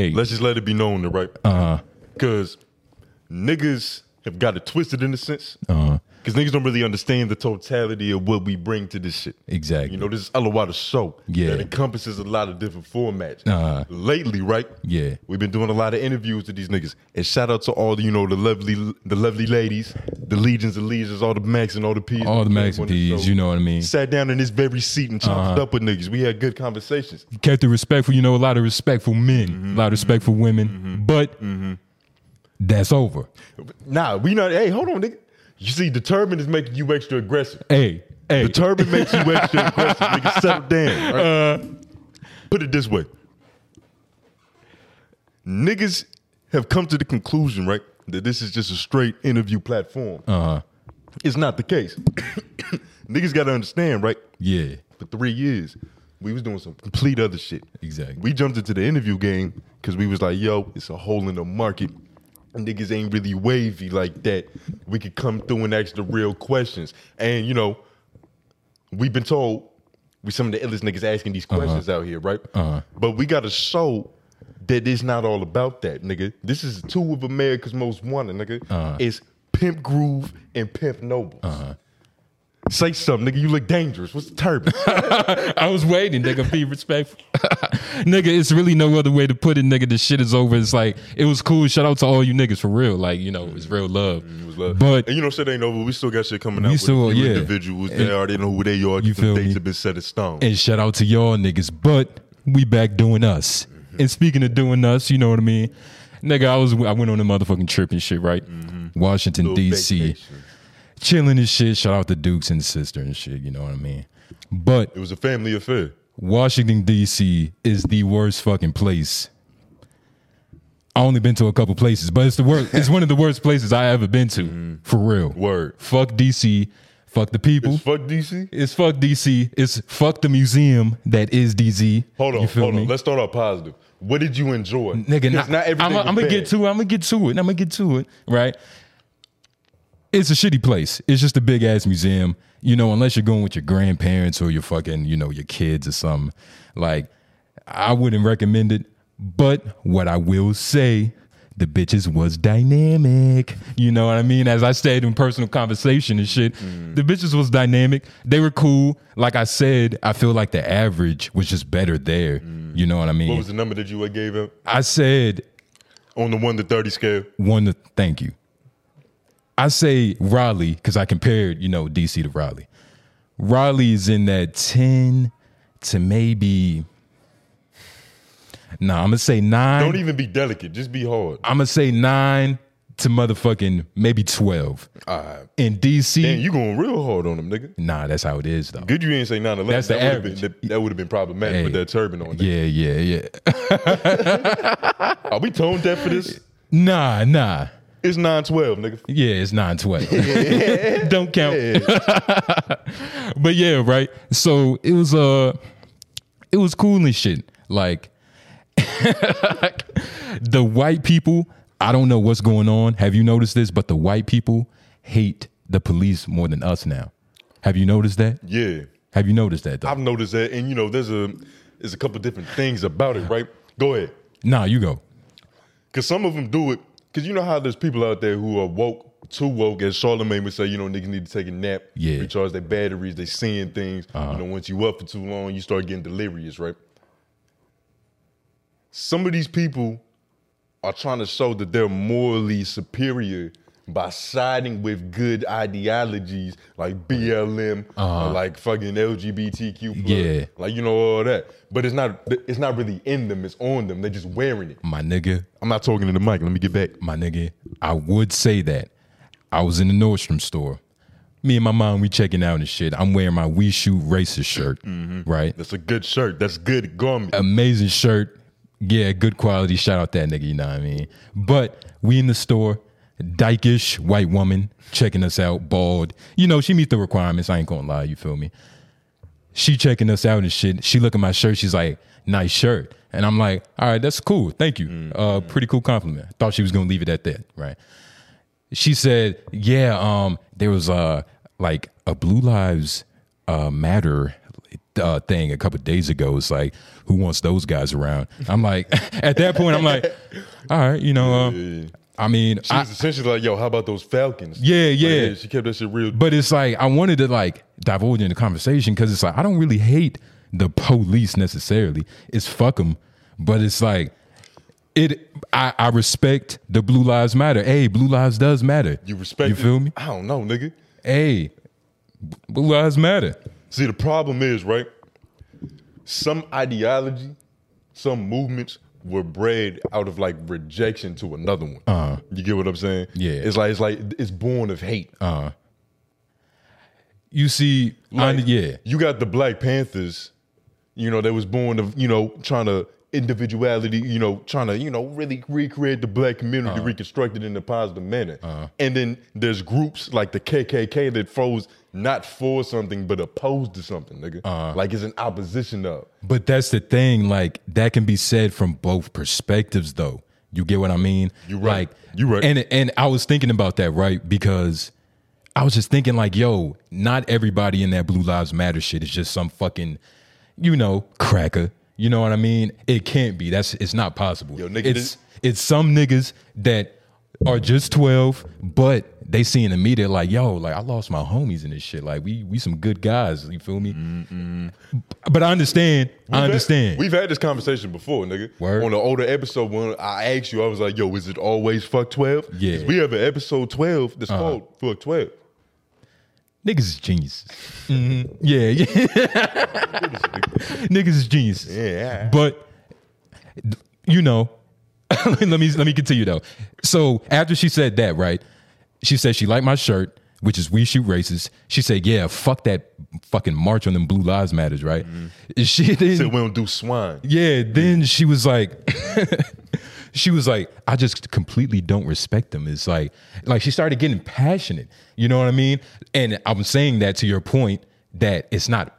Hey. Let's just let it be known, right? Uh huh. Because niggas have got it twisted in a sense. Uh huh. Because niggas don't really understand the totality of what we bring to this shit. Exactly. You know, this is a lot of show Yeah. that encompasses a lot of different formats. Uh-huh. Lately, right? Yeah. We've been doing a lot of interviews with these niggas. And shout out to all the, you know, the lovely the lovely ladies, the legions and legions, all the Max and all the P's. All the Max and P's, you know what I mean? Sat down in this very seat and chopped Uh-huh. up with niggas. We had good conversations. Kept it respectful. You know, a lot of respectful men, Mm-hmm. a lot of respectful women, but that's over. Nah, we not. Hey, hold on, nigga. You see, determined is making you extra aggressive. Hey, hey. Determined makes you extra aggressive. Nigga, settle down. right? Uh, Put it this way. Niggas have come to the conclusion, right, that this is just a straight interview platform. uh-huh. It's not the case. Niggas got to understand, right? Yeah, For three years, we was doing some complete other shit. exactly. We jumped into the interview game because we was like, yo, it's a hole in the market. Niggas ain't really wavy like that. We could come through and ask the real questions. And you know, we've been told we some of the illest niggas asking these questions out here, right? Uh-huh. But we gotta show that it's not all about that, nigga. This is two of America's most wanted, nigga. Uh-huh. It's Pimp Groove and Pimp Nobles. Say something, nigga. You look dangerous. What's the turban? I was waiting, nigga. Be respectful, nigga. It's really no other way to put it, nigga. This shit is over. It's like it was cool. Shout out to all you niggas for real. Like you know, it's real love. It was love. But and you know, shit ain't over. We still got shit coming out. We with still- few yeah. individuals. They already know who they are. You feel dates me? have been set in stone. and shout out to y'all niggas. But we back doing us. Mm-hmm. And speaking of doing us, you know what I mean, nigga. I was I went on a motherfucking trip and shit, right? Mm-hmm. Washington D.C. vacation. Chilling and shit. Shout out to Dukes and sister and shit. You know what I mean? But It was a family affair. Washington D.C. is the worst fucking place. I only been to a couple places, but it's the worst. it's one of the worst places I ever been to, mm-hmm. for real. Word. Fuck D.C. Fuck the people. It's fuck DC. It's fuck DC. It's fuck the museum that is DC. Hold on, hold me? on. Let's start off positive. What did you enjoy? Nigga, not, not everything. I'm, I'm gonna get to it. I'm gonna get to it. I'm gonna get to it. Right? It's a shitty place. It's just a big ass museum. You know, unless you're going with your grandparents or your fucking, you know, your kids or something. Like, I wouldn't recommend it. But what I will say, the bitches was dynamic. You know what I mean? As I said in personal conversation and shit, Mm. the bitches was dynamic. They were cool. Like I said, I feel like the average was just better there. You know what I mean? Mm. What was the number that you gave him I said on the one to thirty scale? one to thank you. I say Raleigh because I compared, you know, DC to Raleigh. Raleigh is in that 10 to maybe Nah, I'm gonna say nine. Don't even be delicate. Just be hard. I'm gonna say nine to motherfucking maybe 12. All right. In DC, Man, you going real hard on them, nigga. nah, that's how it is though. Good you ain't say 9 11. That's the that average. Been, that, would have been problematic Hey. with that turban on there. Yeah, yeah, yeah. Are we tone deaf for this? Nah, nah. It's 912, nigga. Yeah, it's 912. Don't count. but yeah, right. So it was uh it was cool and shit. Like the white people, I don't know what's going on. Have you noticed this? But the white people hate the police more than us now. Have you noticed that? Yeah. Have you noticed that though? I've noticed that. And you know, there's a there's a couple different things about it, right? Go ahead. nah, you go. Cause some of them do it. Cause you know how there's people out there who are woke, too woke, as Charlemagne would say, you know, niggas need to take a nap, Yeah. Uh-huh. recharge their batteries, they seeing things. You know, once you up for too long, you start getting delirious, right? Some of these people are trying to show that they're morally superior by siding with good ideologies like BLM, or like fucking LGBTQ. Uh-huh. Yeah. like you know all that. But it's not. It's not really in them. It's on them. They're just wearing it. My nigga, I'm not talking to the mic. Let me get back. my nigga, I would say that. I was in the Nordstrom store. Me and my mom, we checking out and shit. I'm wearing my We Shoot Racist shirt, right? That's a good shirt. That's good garment. Amazing shirt. Yeah, good quality. Shout out that nigga, you know what I mean? But we in the store, dykish white woman checking us out, bald. You know, she meet the requirements. I ain't gonna lie, you feel me? She checking us out and shit. She look at my shirt. She's like, nice shirt. And I'm like, all right, that's cool. Thank you. Uh, pretty cool compliment. Thought she was gonna leave it at that, right? She said, yeah, um, there was uh like a Blue Lives uh, Matter uh, thing a couple days ago. It's like, who wants those guys around? I'm like, at that point, I'm like, all right, you know, uh, I mean, She I, essentially like, "Yo, how about those Falcons?" Yeah, Like, yeah. she kept that shit real. but it's like I wanted to like divulge in the conversation because it's like I don't really hate the police necessarily. It's fuck them, but it's like it. I, I respect the Blue Lives Matter. Hey, Blue Lives does matter. you respect? You it? feel me? I don't know, nigga. Hey, Blue Lives Matter. See, the problem is, right? Some ideology, some movements were bred out of like rejection to another one. Uh-huh. You get what I'm saying? Yeah. It's like it's like it's born of hate. Uh, you see, I- yeah, You got the Black Panthers, you know, that was born of, you know, trying to individuality, you know, trying to, you know, really recreate the black community, Uh-huh. reconstruct it in a positive manner. And then there's groups like the KKK that froze not for something but opposed to something, nigga. Uh-huh. Like it's an opposition of. But that's the thing, like that can be said from both perspectives though. You get what I mean? You right. Like You right. And and I was thinking about that, right? Because I was just thinking like, yo, not everybody in that Blue Lives Matter shit is just some fucking, you know, cracker. You know what I mean? It can't be. That's it's not possible. Yo, nigga, it's it's some niggas that are just 12, but they see in the media like, yo, like I lost my homies in this shit. Like we we some good guys. You feel me? But I understand. I We've had- understand. we've had this conversation before, nigga. Word. On the older episode when I asked you, I was like, yo, is it always fuck 12? Yeah. We have an episode 12 that's uh-huh. called fuck 12. Niggas is geniuses. Mhm. Yeah, yeah. Niggas is geniuses. Yeah. But you know, let me let me continue though. So after she said that, right? She said she liked my shirt, which is we shoot races. She said, "Yeah, fuck that fucking march on them Blue Lives Matters," right? She then Said we don't do swine. yeah, then she was like, she was like, I just completely don't respect them. It's like, like she started getting passionate. You know what I mean? And I'm saying that to your point that it's not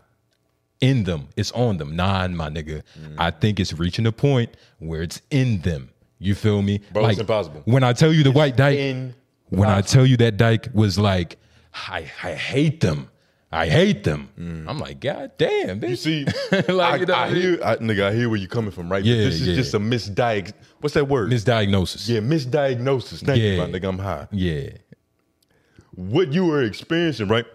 in them, it's on them. Nah, my nigga. I mm. think it's reaching a point where it's in them. You feel me? Bro, it's impossible. When I tell you the white dyke, when I tell you that dyke was like, I, I hate them. I hate them. I'm like, God damn, bitch. Mm. You see, Like, I, you know I I hear, I, nigga, I hear where you're coming from, right? But Yeah, this is yeah. just a misdiag. What's that word? misdiagnosis. yeah, misdiagnosis. Thank Yeah. you, my nigga. I'm high. Yeah. What you were experiencing, right?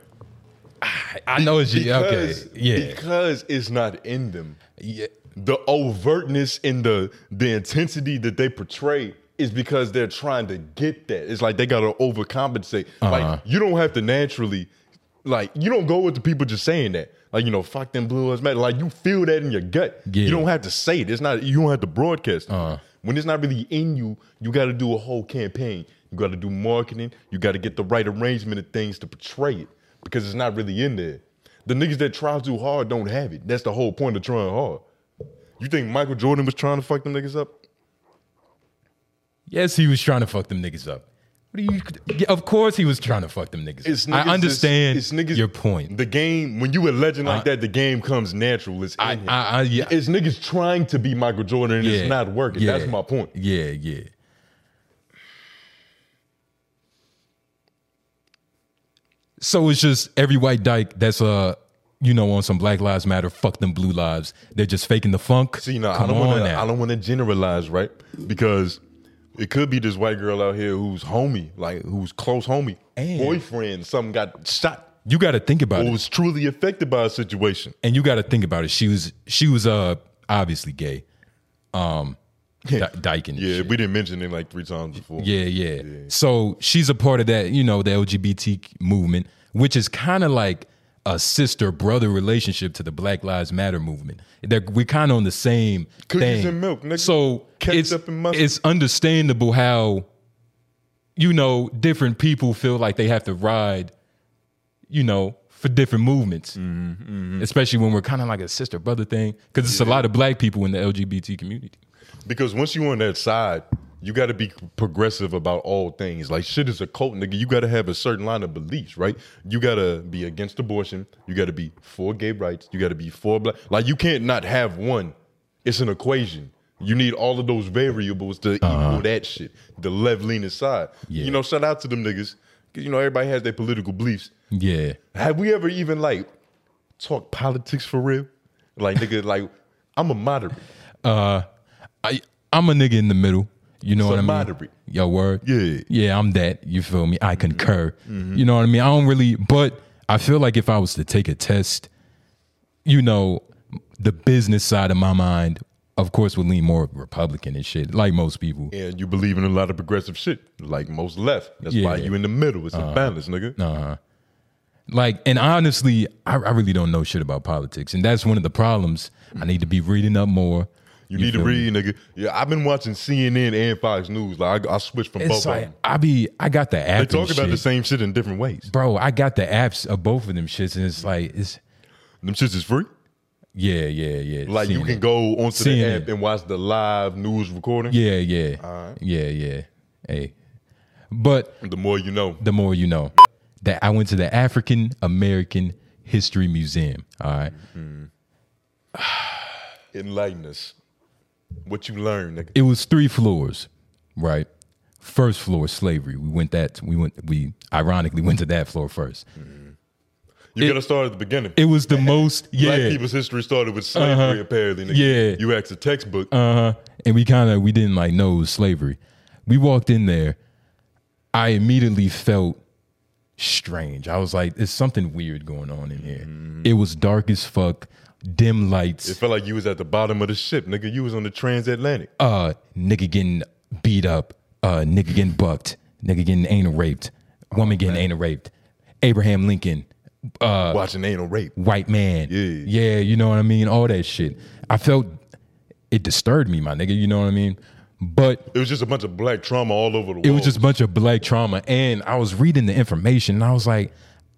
I know it's okay. Because, Yeah. because it's not in them. yeah. The overtness and the the intensity that they portray is because they're trying to get that. It's like they gotta overcompensate. Uh-huh. Like you don't have to naturally, like you don't go with the people just saying that. Like you know, fuck them blue lives matter. Like you feel that in your gut. Yeah. Uh-huh. You don't have to say it. It's not. You don't have to broadcast. it. When it's not really in you, you got to do a whole campaign. You got to do marketing. You got to get the right arrangement of things to portray it because it's not really in there. The niggas that try too hard don't have it. That's the whole point of trying hard. You think Michael Jordan was trying to fuck them niggas up? Yes, he was trying to fuck them niggas up. You? Of course, he was trying to fuck them niggas. It's niggas I understand that's- it's niggas, your point. The game, when you a legend like that, the game comes natural. It's I. I, I, yeah, It's niggas trying to be Michael Jordan and yeah, it's not working. yeah, That's my point. Yeah, yeah. So it's just every white dyke that's uh, you know, on some Black Lives Matter, fuck them blue lives. They're just faking the funk. See, no, I don't want to. I don't want to generalize, right? Because it could be this white girl out here who's homie, like who's close homie, And- boyfriend, something got shot you got to think about or it. was truly affected by a situation. and you got to think about it. She was she was uh obviously gay, um, Di- dyking. Yeah, shit. we didn't mention it like three times before. yeah, yeah, So she's a part of that, you know, the LGBT movement, which is kind of like a sister brother relationship to the Black Lives Matter movement. They're, we're kind of on the same Cookies thing. and milk, nigga. So it's and it's understandable how you know different people feel like they have to ride you know, for different movements, Mm-hmm, especially when we're kind of like a sister brother thing, because it's a lot of black people in the LGBT community. Because once you're on that side, you got to be progressive about all things. Like shit is a cult, nigga. You got to have a certain line of beliefs, right? You got to be against abortion. You got to be for gay rights. You got to be for black. Like you can't not have one. It's an equation. You need all of those variables to equal that shit. The left leaning side. Yeah. You know, shout out to them niggas. Cause you know everybody has their political beliefs. Yeah, Have we ever even like talk politics for real? Like nigga, like I'm a moderate. Uh, I I'm a nigga in the middle. You know So what I mean? moderate. Yo, word. Yeah. yeah, I'm that. You feel me? I concur. You know what I mean? I don't really, but I feel like if I was to take a test, you know, the business side of my mind, of course, would lean more Republican and shit, like most people. And you believe in a lot of progressive shit, like most left. That's why you in the middle. It's a balance, nigga. Uh-huh. Like, and honestly, I, I really don't know shit about politics, and that's one of the problems. I need to be reading up more. You, need to feel me? read, nigga. Yeah, I've been watching CNN and Fox News. Like I, I switched from both It's of them. I be, I got the app. They talk about the same shit in different ways. bro. I got the apps of both of them shits, and it's like it's Them shits is free. yeah, yeah, yeah. Like you can go onto Seeing the app and watch the live news recording. Yeah, yeah, Alright. yeah, yeah. Hey, but The more you know. the more you know. That I went to the African American History Museum. All right, mm-hmm. Enlighten us. What you learned? nigga. it was three floors, right? First floor slavery. We went that. We went. We ironically went to that floor first. You gotta start at the beginning. It was the most. Black Yeah. people's history started with slavery, Uh-huh. apparently. Nigga. Yeah. You asked a textbook. Uh huh. And we kind of we didn't like know it was slavery. We walked in there. I immediately felt strange. I was like, "There's something weird going on in here." It was dark as fuck, dim lights. it felt like you was at the bottom of the ship, nigga. You was on the transatlantic. uh, nigga getting beat up, uh, nigga getting bucked, nigga getting anal raped, woman getting anal raped, Abraham Lincoln, uh, watching anal rape. white man. Yeah. Yeah, you know what I mean? All that shit. I felt it disturbed me, my nigga, you know what I mean? But It was just a bunch of black trauma all over the world. it was just a bunch of black trauma. And I was reading the information and I was like,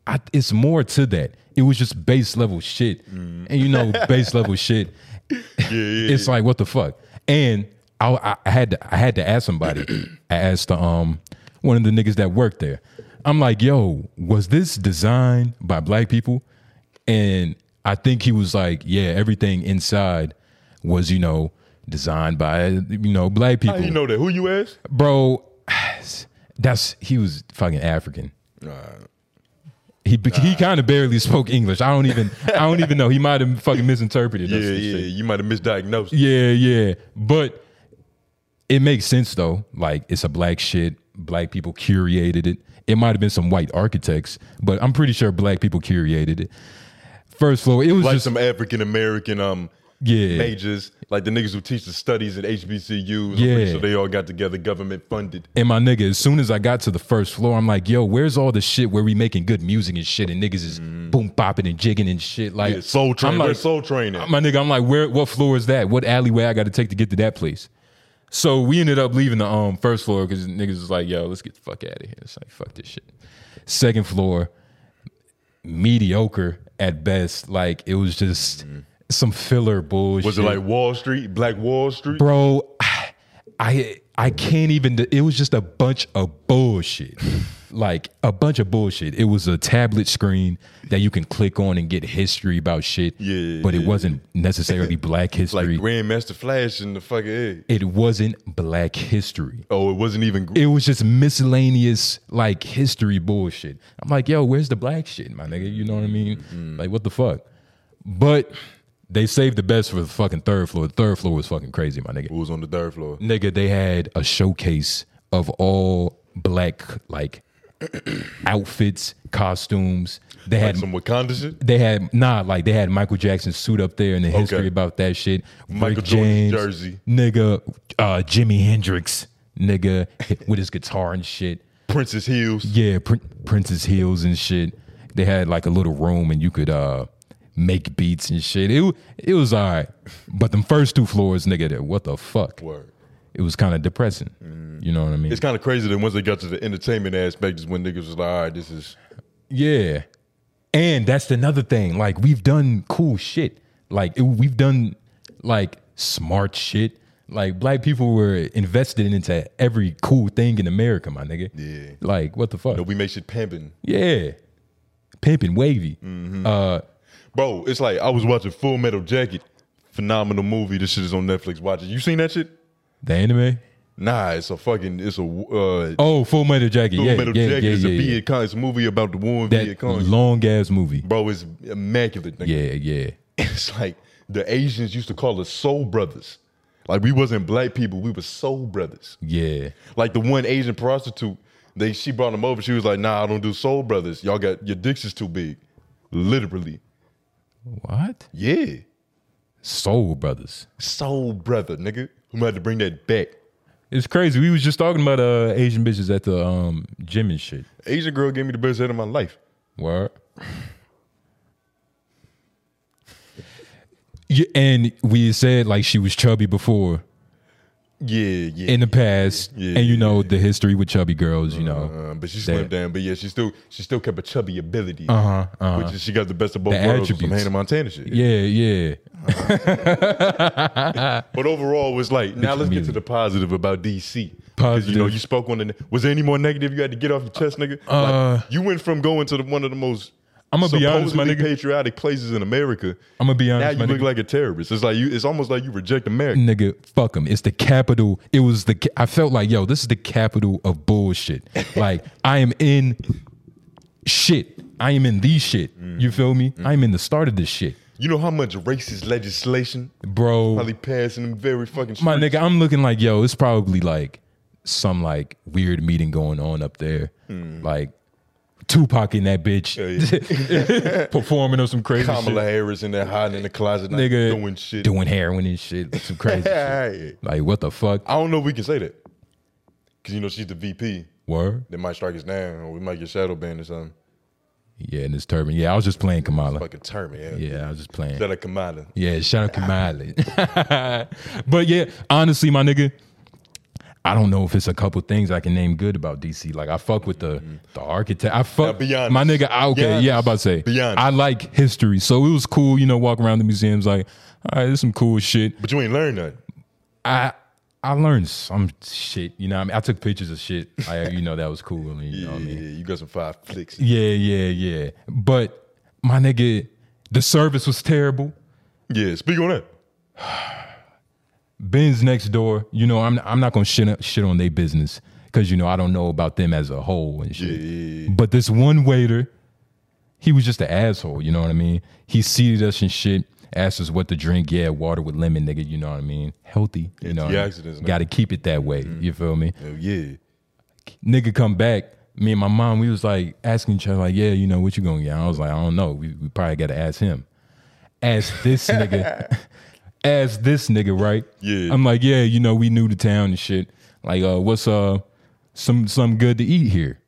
I, it's more to that. It was just base level shit. And you know, base level shit. yeah, yeah. it's like what the fuck and I, I- had to i had to ask somebody i asked um one of the niggas that worked there i'm like yo was this designed by black people and i think he was like yeah everything inside was you know designed by you know black How people you know that? Who you asked? bro that's he was fucking african he he kind of barely spoke English. I don't even I don't even know. He might have fucking misinterpreted. Yeah, yeah. shit. You might have misdiagnosed. Yeah, yeah. But it makes sense though. Like it's a black shit. Black people curated it. It might have been some white architects, but I'm pretty sure black people curated it. First floor, it was Like just some African American um Yeah. majors, like the niggas who teach the studies at HBCUs. Yeah. So they all got together, government funded. and my nigga, as soon as I got to the first floor, I'm like, yo, where's all the shit where we making good music and shit and niggas is boom bopping and jigging and shit? Like Yeah, soul training. I'm like, soul training. my nigga, I'm like, where what floor is that? What alleyway I gotta take to get to that place? So we ended up leaving the um first floor because niggas was like, yo, let's get the fuck out of here. It's like, fuck this shit. Second floor, mediocre at best. Like it was just some filler bullshit. Was it like Wall Street, Black Wall Street? bro? I I can't even. It was just a bunch of bullshit. like a bunch of bullshit. It was a tablet screen that you can click on and get history about shit. Yeah, but it yeah. wasn't necessarily Black history. Like. Grandmaster Flash and the fucking egg. it wasn't Black history. Oh, it wasn't even. It was just miscellaneous like history bullshit. I'm like, yo, where's the black shit, my nigga? You know what I mean? Mm-hmm. Like, what the fuck? But they saved the best for the fucking third floor. The third floor was fucking crazy, my nigga. Who was on the third floor? Nigga, they had a showcase of all black like outfits, costumes. They Like had some Wakanda shit? they had nah, like they had Michael Jackson's suit up there and the history Okay. about that shit. Michael Rick Jordan's jersey. nigga, uh, Jimi Hendrix, nigga, with his guitar and shit. Prince's Heels. Yeah, Prin- Prince's heels and shit. They had like a little room and you could uh make beats and shit. It it was alright, but them first two floors, nigga, there, what the fuck? Word. It was kind of depressing. You know what I mean? It's kind of crazy that once they got to the entertainment aspect is when niggas was like, all right, this is. Yeah. And that's another thing. Like we've done cool shit. Like it- we've done like smart shit. Like black people were invested into every cool thing in America, my nigga. Yeah. Like what the fuck? Know, we make shit pimping. yeah. Pimping wavy. Mm-hmm. Uh Bro, it's like I was watching Full Metal Jacket. Phenomenal movie. This shit is on Netflix. Watch it. You seen that shit? the anime? Nah, it's a fucking it's a uh Oh, Full Metal Jacket. Full yeah, Metal yeah, Jacket. yeah, it's yeah, a yeah. Viet Cong. It's a movie about the war in That Viet Cong. long ass movie. Bro, it's immaculate. Nigga. Yeah, yeah. It's like the Asians used to call us soul brothers. Like we wasn't black people, we were soul brothers. Yeah. Like the one Asian prostitute, they she brought him over. She was like, "Nah, I don't do soul brothers. Y'all got your dicks is too big." Literally, What? yeah, Soul Brothers. soul brother, nigga. We had to bring that back. It's crazy. We was just talking about uh Asian bitches at the um gym and shit. Asian girl gave me the best head of my life. Word. Yeah, and we said like she was chubby before Yeah, yeah. in the past, Yeah, and you know yeah. the history with chubby girls. You know, Uh, but she that- slimmed down. But yeah, she still she still kept a chubby ability. Uh-huh, uh-huh. Which is she got the best of both The worlds with some. Hannah Montana shit. yeah, yeah. But overall, it was like now let's get to the positive about DC. 'Cause, You know, Positive. you spoke on the. Was there any more negative you had to get off your chest, nigga? Uh, like, you went from going to the, one of the most. I'ma be honest, my nigga. Patriotic places in America. I'm gonna be honest. Now you my look nigga. like a terrorist. It's like you. It's almost like you reject America. nigga, fuck them. It's the capital. It was the. I felt like, yo, this is the capital of bullshit. like I am in shit. I am in these shit. Mm. You feel me? I am in the start of this shit, You know how much racist legislation bro. probably passed in them very fucking streets? My nigga, I'm looking like, yo, it's probably like some like weird meeting going on up there. Hmm. Like Tupac in that bitch performing or some crazy Kamala shit. Harris in there hiding in the closet, Nigga doing shit. doing heroin and shit. Some crazy shit. Like what the fuck? I don't know if we can say that because you know she's the VP. Word? They might strike us down, or we might get shadow banned or something. Yeah, in this turban. Yeah, I was just playing Kamala. Fucking turban. yeah. Yeah, I was just playing. Shout out Kamala. Yeah, shout out Kamala. but yeah, honestly, my nigga, I don't know if it's a couple things I can name good about DC. Like I fuck with the mm-hmm. the architect. I fuck Now, be honest. my nigga. I, okay, yeah, I'm about to say. I like history, so it was cool. You know, walk around the museums like, all right, there's some cool shit. But you ain't learned nothing. I I learned some shit. You know, what I mean, I took pictures of shit. I, you know, that was cool. I mean, you Yeah, know what I mean. yeah, you got some five flicks. Yeah, yeah, yeah. But my nigga, the service was terrible. Yeah, speak on that. Ben's next door, you know, I'm I'm not gonna shit shit on their business because you know I don't know about them as a whole and shit. Yeah. But this one waiter, he was just an asshole. You know what I mean? He seated us and shit, asked us what to drink. Yeah, water with lemon, nigga. You know what I mean? Healthy. You know, Antioxidants, got to keep it that way. You feel me? Hell yeah. Nigga come back. Me and my mom, we was like asking each other, like, yeah, you know, what you gonna get? I was like, I don't know. We, we probably got to ask him. Ask this nigga. Ask this nigga, right? Yeah. I'm like, yeah, you know, we knew the town and shit. Like, uh, what's uh, some some good to eat here?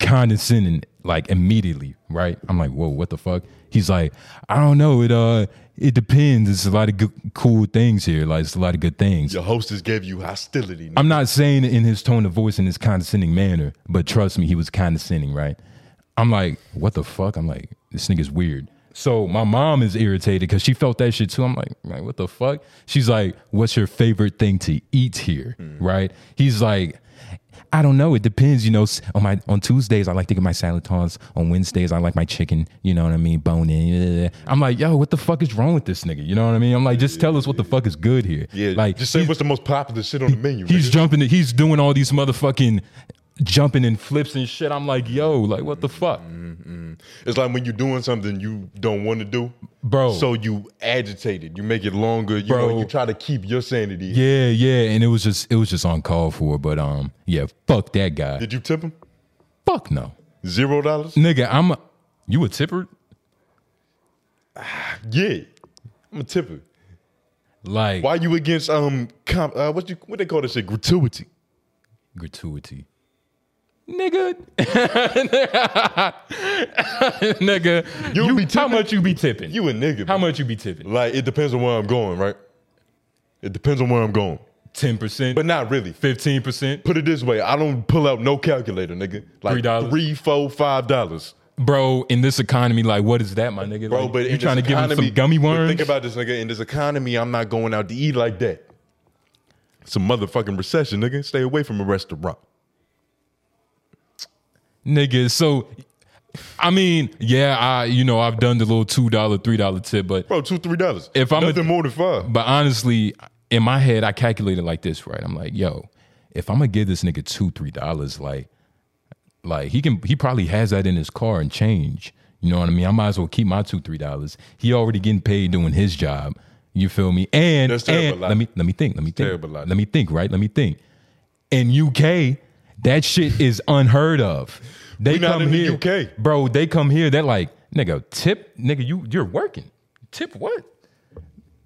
Condescending, like immediately, right? I'm like, whoa, what the fuck? He's like, I don't know. It uh, it depends. It's a lot of good, cool things here. Like, it's a lot of good things. Your hostess gave you hostility. I'm not saying it in his tone of voice in his condescending manner, but trust me, he was condescending, right? I'm like, what the fuck? I'm like, this nigga's weird. So my mom is irritated because she felt that shit too. I'm like, like, what the fuck? She's like, what's your favorite thing to eat here? Mm. Right? He's like, I don't know. It depends. You know, on my on Tuesdays I like to get my salad tossed. On Wednesdays I like my chicken. You know what I mean? Bone in. I'm like, yo, what the fuck is wrong with this nigga? You know what I mean? I'm like, just tell us what the fuck is good here. Yeah, like just say what's the most popular shit on the menu. He's nigga. jumping. He's doing all these motherfucking jumping and flips and shit. I'm like, yo, like what the fuck, It's like when you're doing something you don't want to do, bro? so you agitate it. You make it longer. You Bro. know, you try to keep your sanity. yeah, yeah, and it was just it was just uncalled for. But um, yeah, fuck that guy. Did you tip him? fuck no, Zero dollars? nigga. I'm a, you a tipper? Yeah, I'm a tipper. Like Why you against um comp, uh, what you what they call this shit gratuity? gratuity. Nigga, nigga, You you, be how much you be tipping? You a nigga? how much you be tipping? Like it depends on where I'm going, right? It depends on where I'm going, Ten percent, but not really. fifteen percent, Put it this way: I don't pull out no calculator, nigga. Like $3? three, four, five dollars, bro. In this economy, like, what is that, my nigga? bro. Like, but you in trying to this give him some gummy worms? Think about this, nigga. In this economy, I'm not going out to eat like that. It's a motherfucking recession, nigga. Stay away from a restaurant. Nigga. So, I mean, yeah, I you know I've done the little two dollar, three dollar tip, but Bro, two, three dollars. If I'm a- nothing more than five. but honestly, in my head, I calculated like this, right? I'm like, yo, if I'm gonna give this nigga two, three dollars, like, like he can, he probably has that in his car and change. You know what I mean? I might as well keep my two, three dollars. He already getting paid doing his job. You feel me? And, That's terrible and let me let me think. Let me think. Let me think. Right? Let me think. In UK, that shit is unheard of. They not come in the here, UK. bro. They come here. They're like, nigga, tip, nigga, you you're working. Tip what?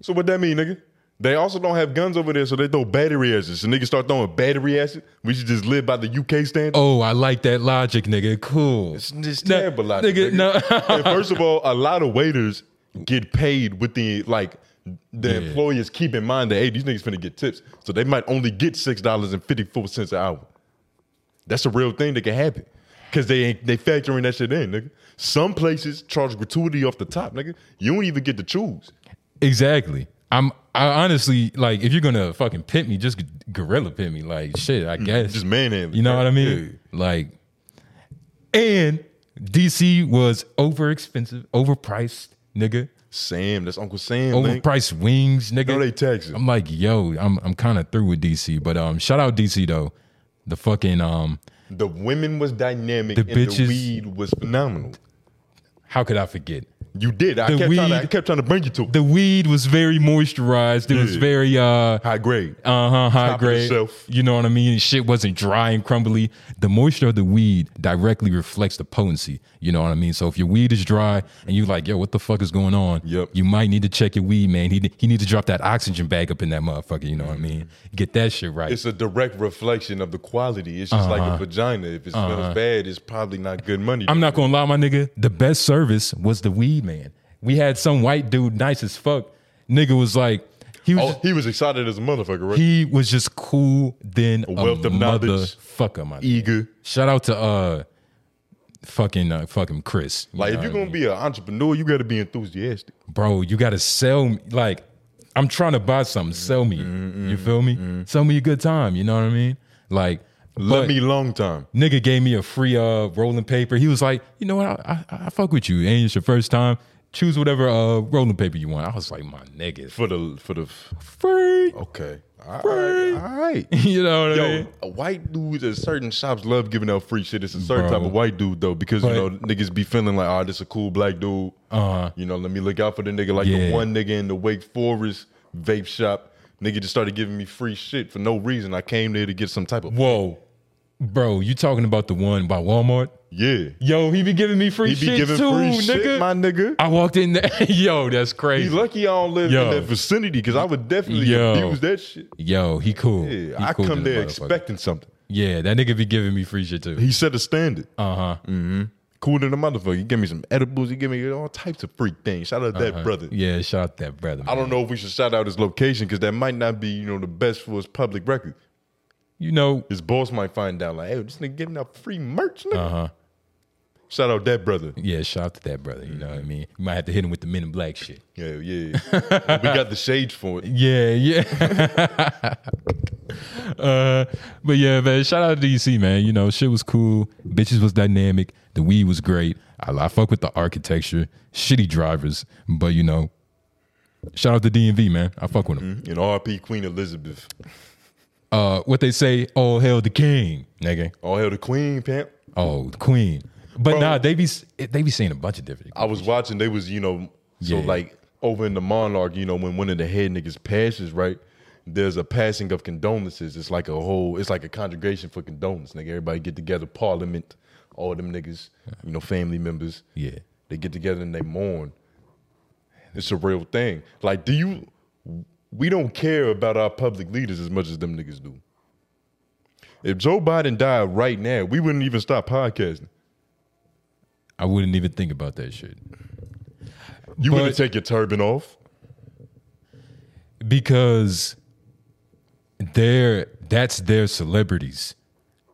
So what that mean, nigga? They also don't have guns over there, so they throw battery acid. So niggas start throwing battery acid. We should just live by the UK standard. Oh, I like that logic, nigga. Cool. It's just terrible logic. nigga, nigga. no. and first of all, a lot of waiters get paid with the like the Yeah. employers keep in mind that hey, these niggas finna get tips. So they might only get six dollars and fifty four cents an hour. That's a real thing that can happen. Cause they ain't they factoring that shit in, nigga. Some places charge gratuity off the top, nigga. You don't even get to choose. Exactly. I'm. I honestly like if you're gonna fucking pit me, just gorilla pit me. Like shit. I guess. Just manhandling. You know what I Yeah. mean? Like, and DC was over expensive, overpriced, nigga. Sam, that's Uncle Sam. man. Overpriced wings, nigga. No, they it. I'm like, yo, I'm I'm kind of through with DC, but um, shout out DC though. The fucking um, The women was dynamic The and bitches- the weed was phenomenal. how could I forget? You did. I The kept, trying to, I kept trying to bring you to it. The weed was very moisturized. It was very uh high grade. uh huh high Top grade. You know what I mean? Shit wasn't dry and crumbly. The moisture of the weed directly reflects the potency. You know what I mean? So if your weed is dry and you're like, yo, what the fuck is going on? Yep. You might need to check your weed, man. He he need to drop that oxygen bag up in that motherfucker. You know what I mean? Get that shit right. It's a direct reflection of the quality. It's just like a vagina. If it smells bad, it's probably not good money. Uh-huh. I'm not gonna lie, my nigga. The best service was the weed man. We had some white dude, nice as fuck. Nigga was like, he was. Oh, he was excited as a motherfucker, right? he was just cool then a, wealth of knowledge. motherfucker, my. Eager. Shout out to uh fucking uh, fucking Chris. You Like if you're I gonna be an entrepreneur, you gotta be enthusiastic. bro, you gotta sell me like I'm trying to buy something, sell me. Mm-hmm, You feel me? Sell me a good time, you know what I mean? Like Let but me long time. nigga gave me a free uh rolling paper. He was like, you know what, I, I, I fuck with you. Ain't it's your first time. Choose whatever uh rolling paper you want. I was like, my nigga. For the for the Free. okay. All right. All right. you know what I Yo, mean? a white dude at certain shops love giving out free shit. It's a certain Bro. type of white dude though, because But- you know niggas be feeling like, oh, this a cool black dude. Uh-huh. You know, let me look out for the nigga. Like Yeah. the one nigga in the Wake Forest vape shop, nigga just started giving me free shit for no reason. I came there to get some type of Whoa. Bro, you talking about the one by Walmart? yeah. Yo, he be giving me free He be shit giving too, free nigga. shit, my nigga. I walked in there. Yo, that's He crazy. lucky I don't live Yo. in that vicinity because I would definitely Yo. abuse that shit. Yo, he cool. Yeah, He I cool come there expecting something. Yeah, that nigga be giving me free shit too. He set a standard. Uh huh. Cool than a motherfucker. He give me some edibles. He give me all types of freak things. Shout out that brother. Uh-huh. Yeah, shout out that brother. I don't know if we should shout out his location because that might not be, you know, the best for his public record. You know, His boss might find out, like, hey, this nigga giving out free merch, nigga. uh huh. Shout out that brother. Yeah, shout out to that brother. You know what I mean? You might have to hit him with the men in black shit. Yeah, yeah. we got the shades for it. Yeah, yeah. uh, but yeah, man, shout out to DC, man. You know, shit was cool. Bitches was dynamic. The weed was great. I, I fuck with the architecture. Shitty drivers, but you know, shout out to DMV, man. I fuck with them. And RP Queen Elizabeth. Uh, what they say, all hail the king, nigga. All hail the Queen, pimp. Oh, the queen. But Bro. nah, they be they be saying a bunch of different. I was watching, they was, you know, so Yeah. like over in the monarch, you know, when one of the head niggas passes, right? There's a passing of condolences. It's like a whole, it's like a congregation for condolences. Nigga, everybody get together, parliament, all them niggas, you know, family members. Yeah. They get together and they mourn. It's a real thing. Like, do you we don't care about our public leaders as much as them niggas do. If Joe Biden died right now, we wouldn't even stop podcasting. I wouldn't even think about that shit You wouldn't take your turban off. because they're that's their celebrities.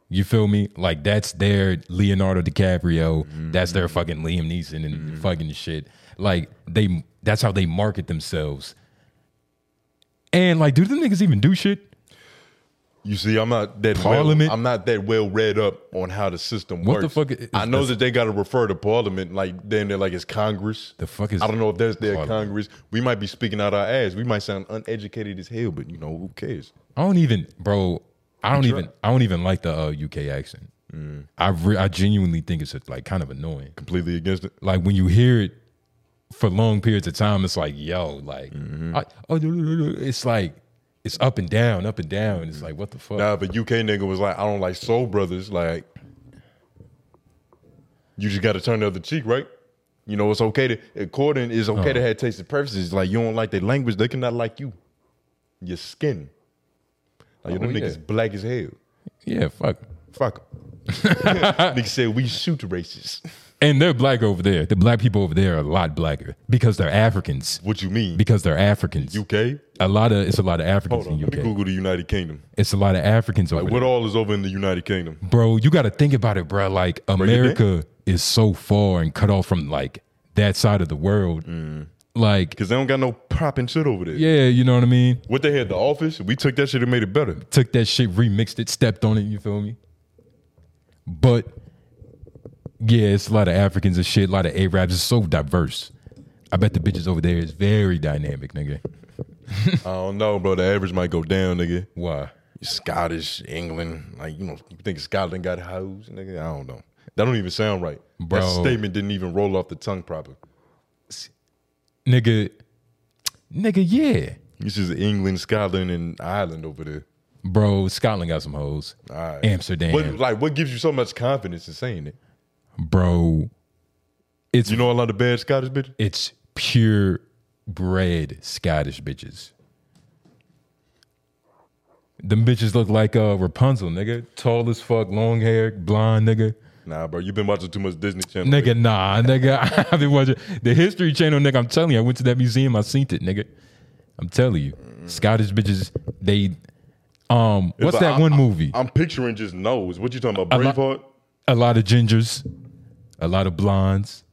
You feel me? Like that's their Leonardo DiCaprio. Mm-hmm. That's their fucking Liam Neeson and mm-hmm. fucking shit. Like they that's how they market themselves. And like, do the niggas even do shit? You see, I'm not that Parliament? Well, I'm not that well read up on how the system What the works. fuck is- I know that they got to refer to Parliament like then they're like it's Congress. The fuck is I don't know if that's their Parliament? Congress. We might be speaking out our ass. We might sound uneducated as hell, but you know who cares? I don't even, bro. I don't even. I don't even like the uh, UK accent. Mm. I re- I genuinely think it's like kind of annoying. Completely against it. Like when you hear it for long periods of time, it's like yo, like mm-hmm. I, oh, it's like it's up and down, up and down. It's like what the fuck? Nah, but UK nigga was like, I don't like Soul Brothers, like you just got to turn the other cheek, right? You know, it's okay to according it's okay to uh-huh. have tasted preferences. Like you don't like their language, they cannot like you. Your skin. Like Oh, them yeah. niggas black as hell. yeah, fuck. Fuck Niggas said we shoot racists. And they're black over there. The black people over there are a lot blacker because they're Africans. What you mean? Because they're Africans. UK? a lot of it's a lot of Africans Hold on, in let me UK. Google the United Kingdom. It's a lot of Africans over Like there. what all is over in the United Kingdom? bro you got to think about it bro like america is so far and cut off from like that side of the world Mm. Like Because they don't got no popping shit over there. yeah you know what i mean What they had, the office, we took that shit and made it better. took that shit remixed it stepped on it you feel me but yeah it's a lot of africans and shit a lot of arabs it's so diverse i bet the bitches over there is very dynamic nigga I don't know, bro. The average might go down, nigga. why Scottish, England, like you know, you think Scotland got hoes, nigga? I don't know. That don't even sound right. Bro. That statement didn't even roll off the tongue proper. Nigga nigga yeah This is England, Scotland, and Ireland over there. bro scotland got some hoes right. amsterdam What, like, what gives you so much confidence in saying it? bro it's You know a lot of bad Scottish bitches. it's pure bred Scottish bitches. Them bitches look like uh, Rapunzel, nigga. Tall as fuck, long hair, blonde, nigga. Nah, bro, you've been watching too much Disney Channel. Nigga, nah, nigga. I've been watching the History Channel, nigga. I'm telling you, I went to that museum, I seen it, nigga. I'm telling you, Scottish bitches, they. Um, It's what's like, that I- one I- movie? I'm picturing just nose. What you talking about? A lot- Braveheart? A lot of gingers, a lot of blondes.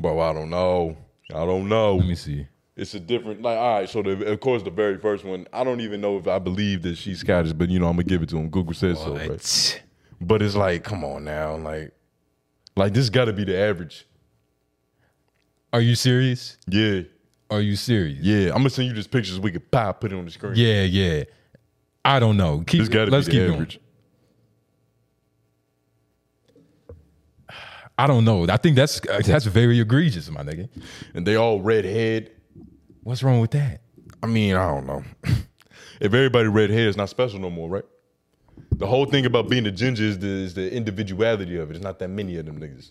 Bro, I don't know. I don't know. Let me see. It's a different, like, all right. So, the, of course, the very first one, I don't even know if I believe that she's Scottish, but you know, I'm gonna give it to him. Google says so, right? But it's like, come on now, like, like this got to be the average. Are you serious? Yeah, Are you serious? yeah. I'm gonna send you just pictures. We could pop, put it on the screen. Yeah, yeah. I don't know. Keep, this got to be let's the keep average. going. I don't know. I think that's that's very egregious, my nigga. And they all red head. What's wrong with that? I mean, I don't know. if everybody red hair, it's not special no more, right? The whole thing about being a ginger is the, is the individuality of it. It's not that many of them niggas.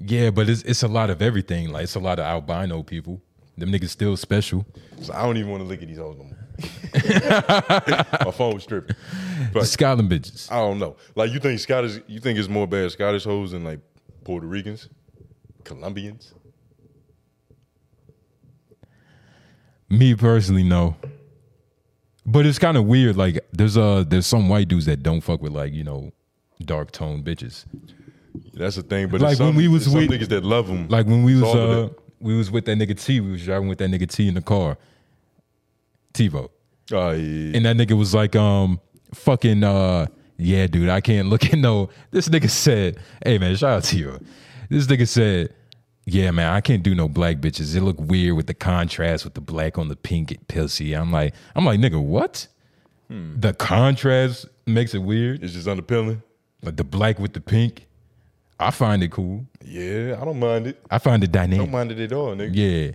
Yeah, but it's it's a lot of everything. Like it's a lot of albino people. Them niggas still special. So I don't even want to look at these hoes no more. My phone was tripping. The Scotland bitches. I don't know. Like you think Scottish? You think it's more bad Scottish hoes than like Puerto Ricans, Colombians? Me personally, no. But it's kind of weird. Like there's uh there's some white dudes that don't fuck with like you know dark tone bitches. That's the thing. But Like, some, when we was with- niggas that love them. Like when we was uh we was with that nigga T. We was driving with that nigga T in the car. TiVo. oh yeah, And that nigga was like, um, fucking, uh, yeah, dude, I can't look at no. This nigga said, hey, man, shout out to you. This nigga said, yeah, man, I can't do no black bitches. It look weird with the contrast with the black on the pink pussy. I'm like, I'm like, nigga, what? The contrast makes it weird. it's just unappealing. Like the black with the pink. I find it cool. Yeah, I don't mind it. I find it dynamic. I Don't mind it at all, nigga. Yeah.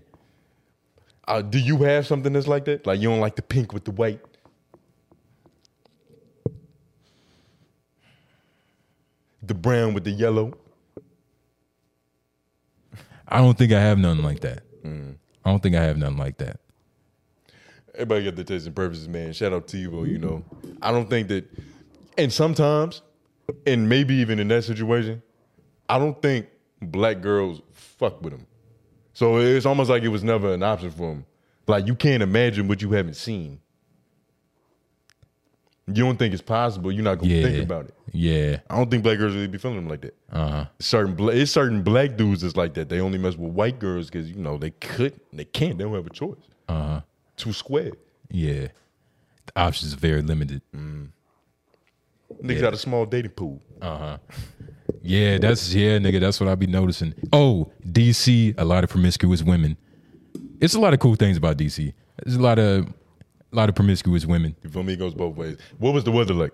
Uh, do you have something that's like that? Like you don't like the pink with the white? The brown with the yellow? I don't think I have nothing like that. I don't think I have nothing like that. Everybody got their taste and purposes, man. Shout out to you, you know. I don't think that, and sometimes, and maybe even in that situation, I don't think black girls fuck with them. So it's almost like it was never an option for them. Like you can't imagine what you haven't seen. You don't think it's possible. You're not gonna Yeah. think about it. Yeah. I don't think black girls really be feeling them like that. Uh huh. Certain bla- it's certain black dudes is like that. They only mess with white girls because you know they could, they can't, they don't have a choice. Uh huh. too square. Yeah, the options are very limited. Niggas got a small dating pool. Uh huh. Yeah, that's yeah, nigga. That's what I be noticing. Oh, DC, a lot of promiscuous women. It's a lot of cool things about DC. There's a lot of, a lot of promiscuous women. You feel me? It goes both ways. What was the weather like?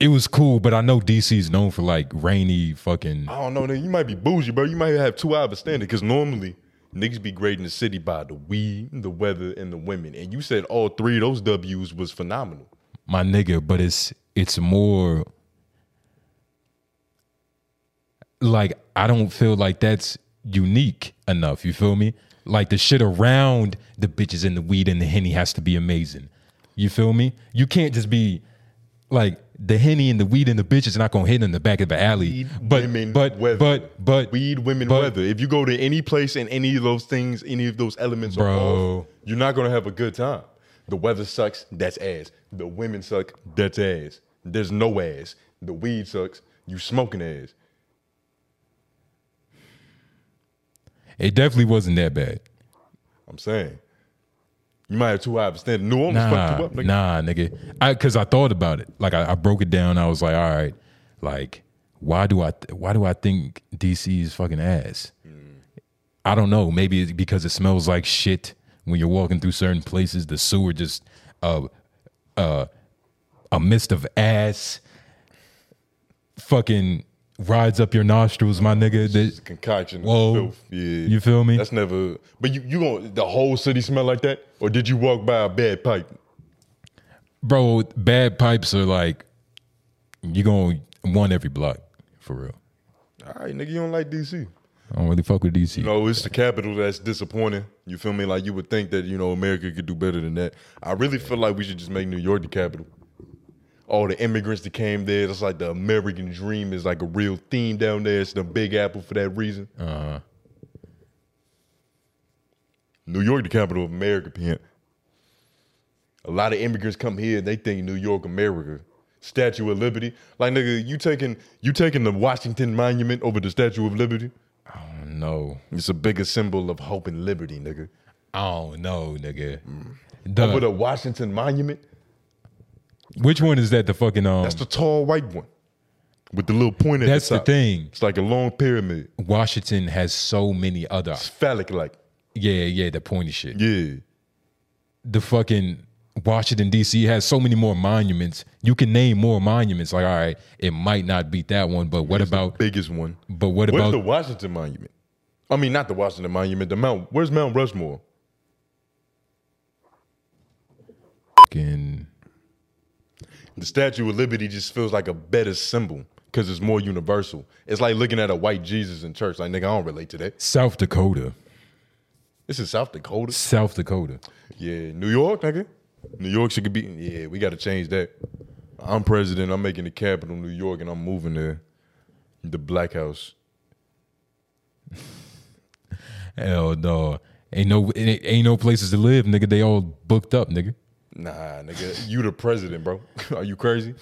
It was cool, but I know DC is known for like rainy fucking. I don't know, nigga. You might be bougie, bro. You might have two hours standing because normally niggas be grading the city by the weed, the weather, and the women. And you said all three of those W's was phenomenal. my nigga, but it's it's more like I don't feel like that's unique enough. You feel me? Like the shit around the bitches and the weed and the henny has to be amazing. You feel me? You can't just be like the henny and the weed and the bitches not gonna hit in the back of the alley. Weed, but women, but weather. but but Weed, women, but- weather. If you go to any place and any of those things, any of those elements are Bro. off, you're not gonna have a good time. The weather sucks, that's ass. The women suck, that's ass. There's no ass. The weed sucks, you smoking ass. It definitely wasn't that bad. I'm saying. You might have two hours standing. New Orleans Nah, up, nigga. nah, nigga. I because I thought about it. Like I, I broke it down. I was like, all right, like why do I why do I think DC is fucking ass? I don't know. Maybe it's because it smells like shit when you're walking through certain places. The sewer just uh uh a mist of ass fucking rides up your nostrils, my nigga. It's That- concoction. Whoa. Yeah. You feel me? That's never but you you going the whole city smell like that? Or did you walk by a bad pipe? Bro, bad pipes are like you gonna one every block for real. All right, nigga, you don't like DC. I don't really fuck with DC. You know, it's the capital that's disappointing. You feel me? Like you would think that, you know, America could do better than that. I really feel like we should just make New York the capital. All the immigrants that came there, it's like the American dream is like a real theme down there. It's the big apple for that reason. Uh-huh. New York, the capital of America, pimp. A lot of immigrants come here, they think New York, America. Statue of Liberty. Like nigga, you taking you taking the Washington Monument over the Statue of Liberty? No. It's a bigger symbol of hope and liberty, nigga. I don't know, nigga. Over The, the Washington Monument, which one is that? The fucking um. that's the tall white one with the little point at That's the the thing. It's like a long pyramid. Washington has so many other. It's phallic like. Yeah, yeah, the pointy shit. Yeah. The fucking Washington D.C. has so many more monuments. You can name more monuments. Like, all right, it might not beat that one, but what It's the about? biggest one? But what Where's about? the Washington Monument? I mean, not the Washington Monument. The Mount. Where's Mount Rushmore? fucking, The Statue of Liberty just feels like a better symbol because it's more universal. It's like looking at a white Jesus in church. Like, nigga, I don't relate to that. South Dakota. This is South Dakota. South Dakota. Yeah, New York, nigga. New York should be. Yeah, we got to change that. I'm president. I'm making the capital New York, and I'm moving there. The Black House. Hell no. Ain't no ain't ain't no places to live, nigga. They all booked up, nigga. Nah, nigga, you the president, bro. Are you crazy?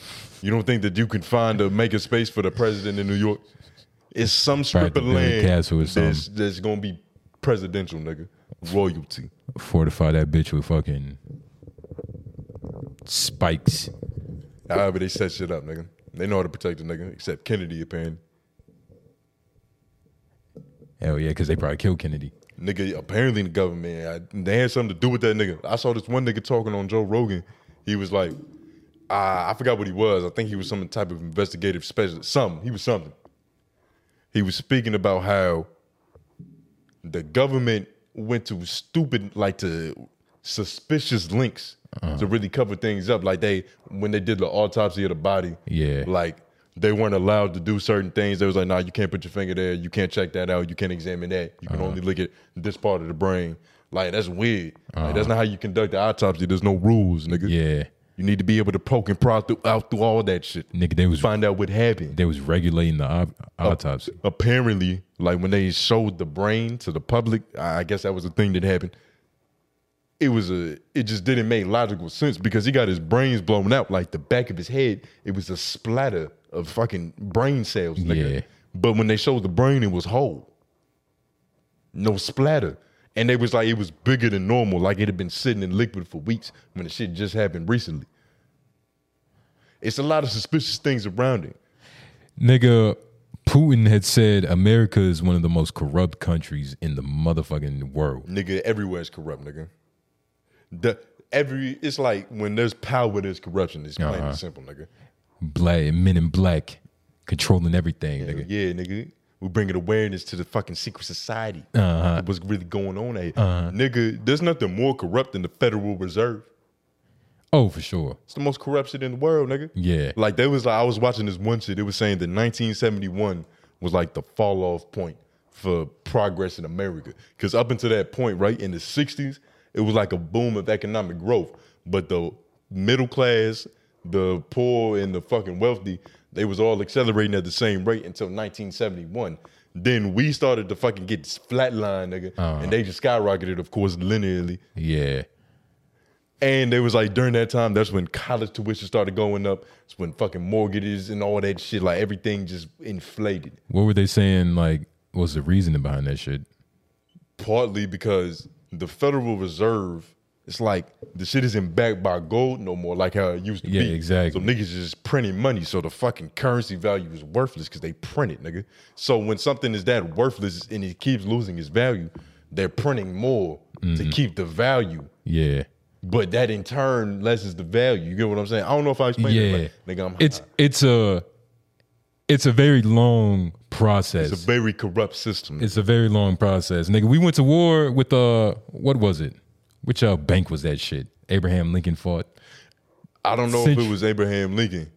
You don't think that you can find a make a space for the president in New York? It's some strip of land that's, that's gonna be presidential, nigga. Royalty. Fortify that bitch with fucking spikes. However, they set shit up, nigga. They know how to protect a nigga, except Kennedy, apparently. Hell yeah, because they probably killed Kennedy. Nigga, apparently the government, I, they had something to do with that nigga. I saw this one nigga talking on Joe Rogan. He was like, uh, I forgot what he was. I think he was some type of investigative specialist. Something. He was something. He was speaking about how the government went to stupid, like to suspicious links to really cover things up. Like they, when they did the autopsy of the body, Yeah. like they weren't allowed to do certain things. They was like, nah, you can't put your finger there. You can't check that out. You can't examine that. You can uh-huh. only look at this part of the brain. Like that's weird. Like, that's uh-huh. not how you conduct the autopsy. There's no rules, nigga. Yeah. You need to be able to poke and prod through, out through all that shit. Nigga, they was Find out what happened. they was regulating the au- autopsy. Apparently, like when they showed the brain to the public, I I guess that was a thing that happened. It was a, it just didn't make logical sense because he got his brains blown out, like the back of his head. It was a splatter of fucking brain cells, nigga. Yeah. But when they showed the brain, it was whole, no splatter. And they was like it was bigger than normal, like it had been sitting in liquid for weeks when the shit just happened recently. It's a lot of suspicious things around it. Nigga, Putin had said America is one of the most corrupt countries in the motherfucking world. Nigga, everywhere is corrupt, nigga. The every it's like when there's power, there's corruption. It's plain Uh-huh. and simple, nigga. Black men in black controlling everything, nigga. Yeah, nigga. We bringing awareness to the fucking secret society. Uh-huh. What's really going on there. Nigga, there's nothing more corrupt than the Federal Reserve. Oh, for sure. It's the most corrupt shit in the world, nigga. Yeah. Like there was like I was watching this one shit. It was saying that 1971 was like the fall off point for progress in America. Because up until that point, right in the 60s, it was like a boom of economic growth. But the middle class, the poor, and the fucking wealthy, they was all accelerating at the same rate until 1971. Then we started to fucking get flatline, nigga, and uh-huh. they just skyrocketed, of course, linearly. Yeah. And it was like during that time, that's when college tuition started going up. It's when fucking mortgages and all that shit, like everything just inflated. What were they saying? Like, what's the reasoning behind that shit? Partly because the Federal Reserve, it's like the shit isn't backed by gold no more, like how it used to Yeah, be. exactly. So niggas is just printing money, so the fucking currency value is worthless because they print it, nigga. So when something is that worthless and it keeps losing its value, they're printing more Mm-hmm. to keep the value. Yeah. But that in turn lessens the value. You get what I'm saying? I don't know if I explained Yeah. it. Right. Nigga, I'm It's it's a it's a very long process. It's a very corrupt system. It's a very long process, nigga. We went to war with uh, what was it? Which uh bank was that shit? Abraham Lincoln fought I don't know if it was Abraham Lincoln.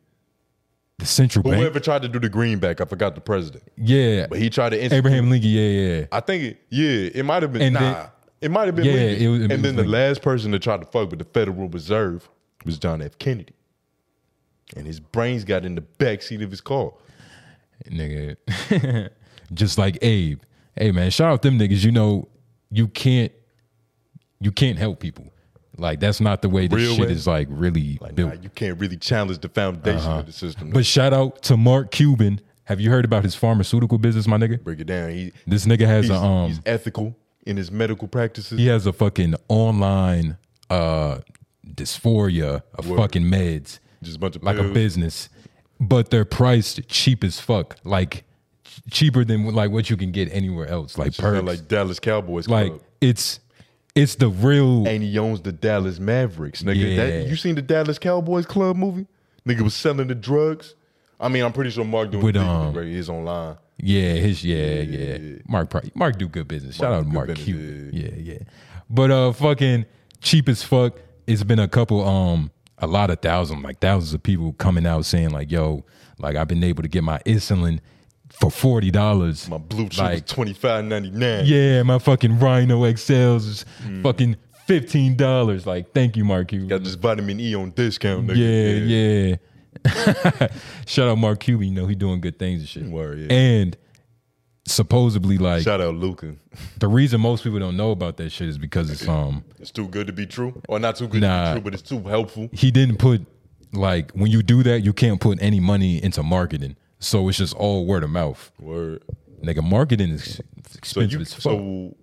the central bank. Whoever tried to do the greenback, I forgot the president. Yeah, But he tried to institute, Abraham Lincoln. Yeah, yeah. I think it, yeah, it might have been And nah. then- it might have been Yeah, Lincoln. it was- it and was then the last person to try to fuck with the Federal Reserve was John F. Kennedy. And his brains got in the backseat of his car. nigga. Just like Abe. Hey man, shout out them niggas. You know, you can't you can't help people. Like that's not the way this Real shit way? is like really Like, built. nah, you can't really challenge the foundation Uh-huh. of the system. But shout out to Mark Cuban. Have you heard about his pharmaceutical business, my nigga? break it down. He, This nigga has he's, a um he's ethical in his medical practices. he has a fucking online uh dysphoria of Word. fucking meds. Just a bunch of like a business, but they're priced cheap as fuck, like ch- cheaper than like what you can get anywhere else, like per like Dallas Cowboys Like club. it's it's the real and he owns the Dallas Mavericks. Nigga, Yeah. that, you seen the Dallas Cowboys club movie? Nigga was selling the drugs. I mean, I'm pretty sure Mark doing With, um, right, is online. yeah his yeah yeah, Mark probably, Mark do good business. Shout Mark out to Mark business, Cuban. Yeah yeah, but uh fucking cheap as fuck. It's been a couple um a lot of thousand like thousands of people coming out saying like yo like I've been able to get my insulin for forty dollars. My blue chip like, twenty five ninety nine. Yeah, my fucking Rhino XLs is fucking fifteen dollars. Like, thank you, Mark Cuban. Got this vitamin E on discount. Nigga. yeah, yeah. Shout out Mark Cuban. You know he doing good things and shit. Word, yeah. And supposedly, like Shout out Luka. the reason most people don't know about that shit is because it's um It's too good to be true, or not too good Nah. to be true, but it's too helpful. he didn't put like when you do that you can't put any money into marketing. So it's just all word of mouth. Word. Nigga, marketing is So expensive you as fuck. so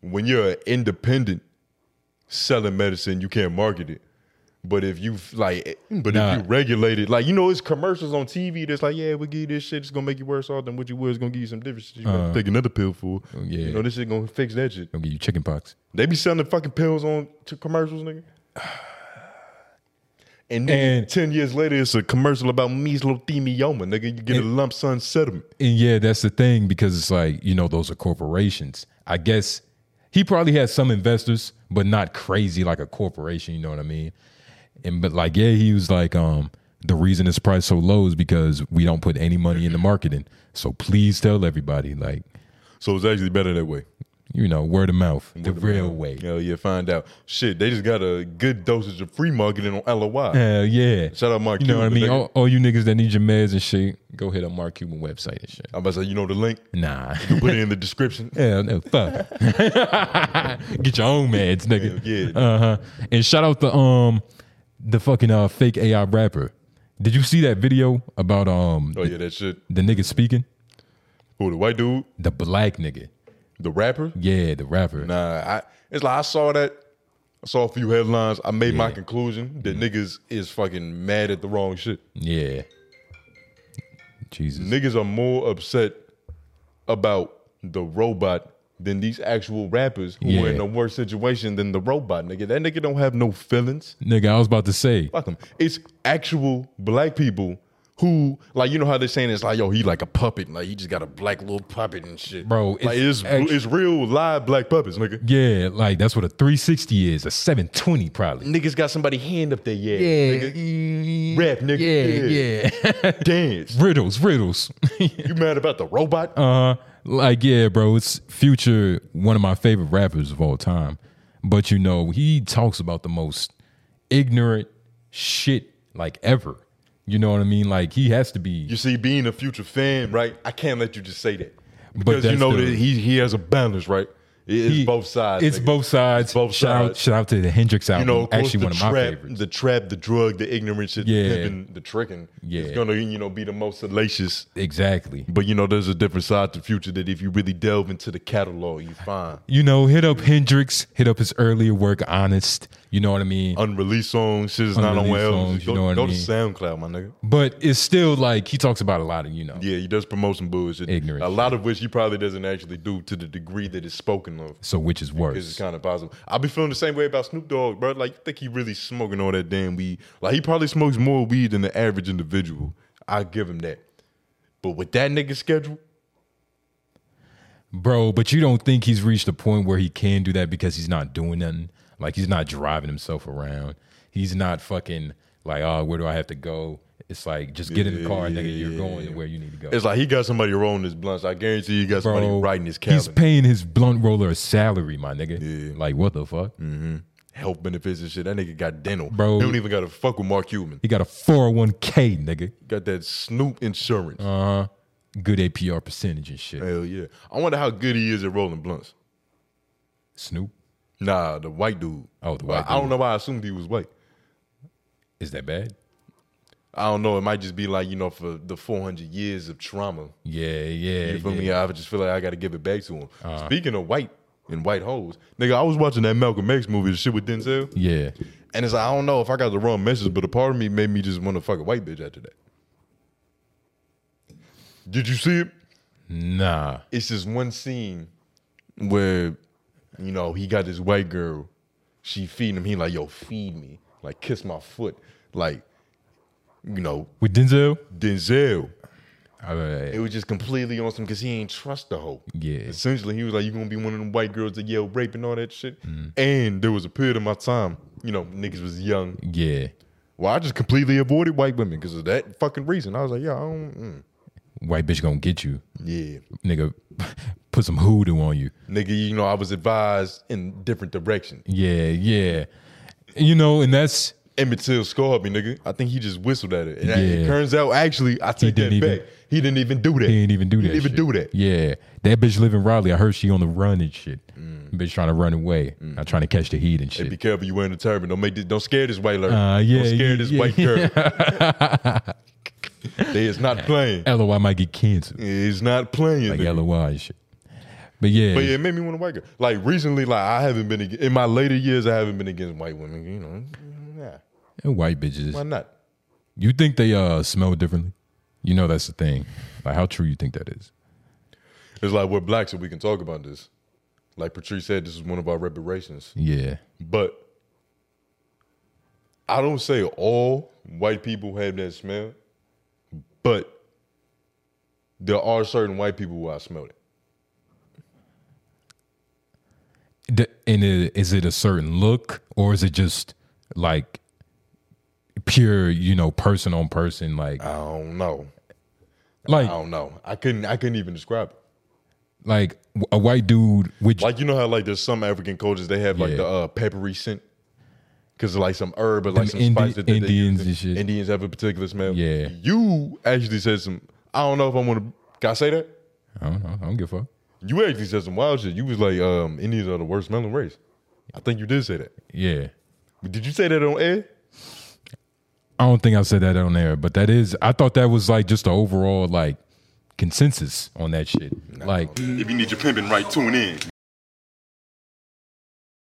when you're an independent selling medicine, you can't market it. But if you like, but Nah. if you regulate it, like you know, it's commercials on TV that's like, yeah, we give you this shit, it's gonna make you worse off than what you were. It's gonna give you some different shit. You gotta uh-huh. take another pill for. Yeah. You know, this shit gonna fix that shit. Gonna give you chicken pox. They be selling fucking pills on to commercials, nigga. And then And- ten years later, it's a commercial about mesothelioma, nigga. You get a lump sum settlement. And yeah, that's the thing because it's like, you know, those are corporations. I guess he probably has some investors, but not crazy like a corporation, you know what I mean? And but like, yeah, he was like, um, the reason it's priced so low is because we don't put any money into marketing. So please tell everybody, like, So it's actually better that way. You know, word of mouth, the real way. Hell yeah, find out. Shit, they just got a good dosage of free marketing on LOI. Hell yeah. Shout out Mark You know what I mean? All, all you niggas that need your meds and shit, go hit on Mark Cuban website and shit. I'm about to say, you know the link? Nah. You can Put it in the description. Hell no, fuck. Get your own meds, nigga. Hell yeah. Uh huh. And shout out the um the fucking uh fake AI rapper. Did you see that video about um Oh yeah, that shit. the nigga speaking? Who the white dude? The black nigga. The rapper? Yeah, the rapper. Nah, I it's like I saw that. I saw a few headlines. I made my conclusion that mm. niggas is fucking mad at the wrong shit. Yeah. Jesus. Niggas are more upset about the robot than these actual rappers who are in a worse situation than the robot, nigga. That nigga don't have no feelings. Nigga, I was about to say. Fuck him. It's actual black people who, like, you know how they're saying it's like, yo, he like a puppet. Like, he just got a black little puppet and shit. Bro, like, it's it's, actu- it's real live black puppets, nigga. Yeah, like that's what a 360 is, a 720 probably. Niggas got somebody hand up there, yeah. Nigga. Rap, nigga. Yeah, yeah. Dance. riddles, riddles. You mad about the robot? uh, huh. like yeah, bro, it's Future, one of my favorite rappers of all time. But you know, he talks about the most ignorant shit like ever. You know what I mean? Like he has to be. You see, being a future fan, right? I can't let you just say that because you know the- that he he has a balance, right? It's he- both sides. It's nigga. both sides. It's both shout Out, sides. shout out to the Hendrix You album. know, actually one of my favorites. the trap, the drug, the ignorance, the Yeah. pimping, the tricking. Yeah. it's gonna you know be the most salacious. exactly. But you know, there's a different side to future that if you really delve into the catalog, you find You know, hit up Hendrix, hit up his earlier work, Honest. You know what I mean? unreleased songs, shit is not on Go, you know what go I to? SoundCloud, my nigga. But it's still like he talks about a lot of, you know. Yeah, he does promote some bullshit. Ignorant A lot of which he probably doesn't actually do to the degree that it's spoken of. So which is worse? It's kind of possible. I'll be feeling the same way about Snoop Dogg, bro. Like, you think he really smoking all that damn weed? Like, he probably smokes more weed than the average individual. I give him that. But with that nigga schedule, Bro, but you don't think he's reached a point where he can do that because he's not doing nothing? Like he's not driving himself around. He's not fucking like, oh, where do I have to go? It's like just get in the car, Yeah, nigga. You're going to where you need to go. it's like he got somebody rolling his blunts. I guarantee you got somebody Bro, writing his he's paying his blunt roller a salary, my nigga. Yeah. Like what the fuck? Health benefits and shit. That nigga got dental. Bro. He don't even got to fuck with Mark Cuban. He got a 401k, nigga. Got that Snoop insurance. Uh huh. Good APR percentage and shit. Hell yeah. I wonder how good he is at rolling blunts. Snoop, Nah, the white dude. Oh, the white I don't know why I assumed he was white. is that bad? I don't know. It might just be like, you know, for the 400 years of trauma. Yeah, yeah. You feel yeah. me? I just feel like I got to give it back to him. Uh-huh. Speaking of white and white hoes, nigga, I was watching that Malcolm X movie, the shit with Denzel, Yeah. and it's like I don't know if I got the wrong message, but a part of me made me just want to fuck a white bitch after that. Did you see it? Nah. It's this one scene where, you know, he got this white girl, she feeding him. He like, yo, feed me, like kiss my foot, like, you know, With Denzel? Denzel. It was just completely on some because he ain't trust the hoe. Yeah. Essentially, he was like, "You gonna be one of them white girls that yell rape and all that shit." Mm. And there was a period of my time, you know, niggas was young. Yeah. Well, I just completely avoided white women because of that fucking reason. I was like, "Yeah, I don't." Mm. White bitch gonna get you. Yeah, Nigga, put some hoodoo on you. nigga, you know, I was advised in different directions. Yeah, yeah. You know, and that's Emmett Till scarred me, nigga. I think he just whistled at it. And Yeah. it turns out, actually, I take that even- back. He didn't even do that. he didn't even do that. He didn't even shit. do that. Yeah. That bitch live in Raleigh. I heard she on the run and shit. Mm. Bitch trying to run away. Not trying to catch the heat and Hey, shit. be careful, you wearing a turban. Don't make this, don't scare this white lady. Uh, yeah, don't scare yeah, this yeah, white girl. they is not playing. LOI might get cancer. It's not playing. Like nigga. LOI and shit. But yeah. But yeah, it made me want a white girl. Like recently, like I haven't been in my later years. I haven't been against white women. You know. And white bitches. Why not? You think they uh smell differently? You know that's the thing. Like how true you think that is? It's like we're black, so we can talk about this. Like Patrice said, this is one of our reparations. Yeah. But I don't say all white people have that smell, but there are certain white people who I smell it. D- And it, is it a certain look or is it just like pure, you know, person on person? Like, I don't know. like, I don't know. I couldn't. I couldn't even describe it. like a white dude with Like you know how like there's some African cultures they have like Yeah. the uh, peppery scent because like some herb or like some Indi- spice that they- they Indians use. and shit. Indians have a particular smell. Yeah. You actually said some. I don't know if I want to. Can I say that? I don't know. I don't give a fuck. You actually said some wild shit. You was like, um, Indians are the worst smelling race. I think you did say that. Yeah. Did you say that on air? I don't think I said that on there, but that is I thought that was like just the overall like consensus on that shit. Like If you need your pimping right, tune in.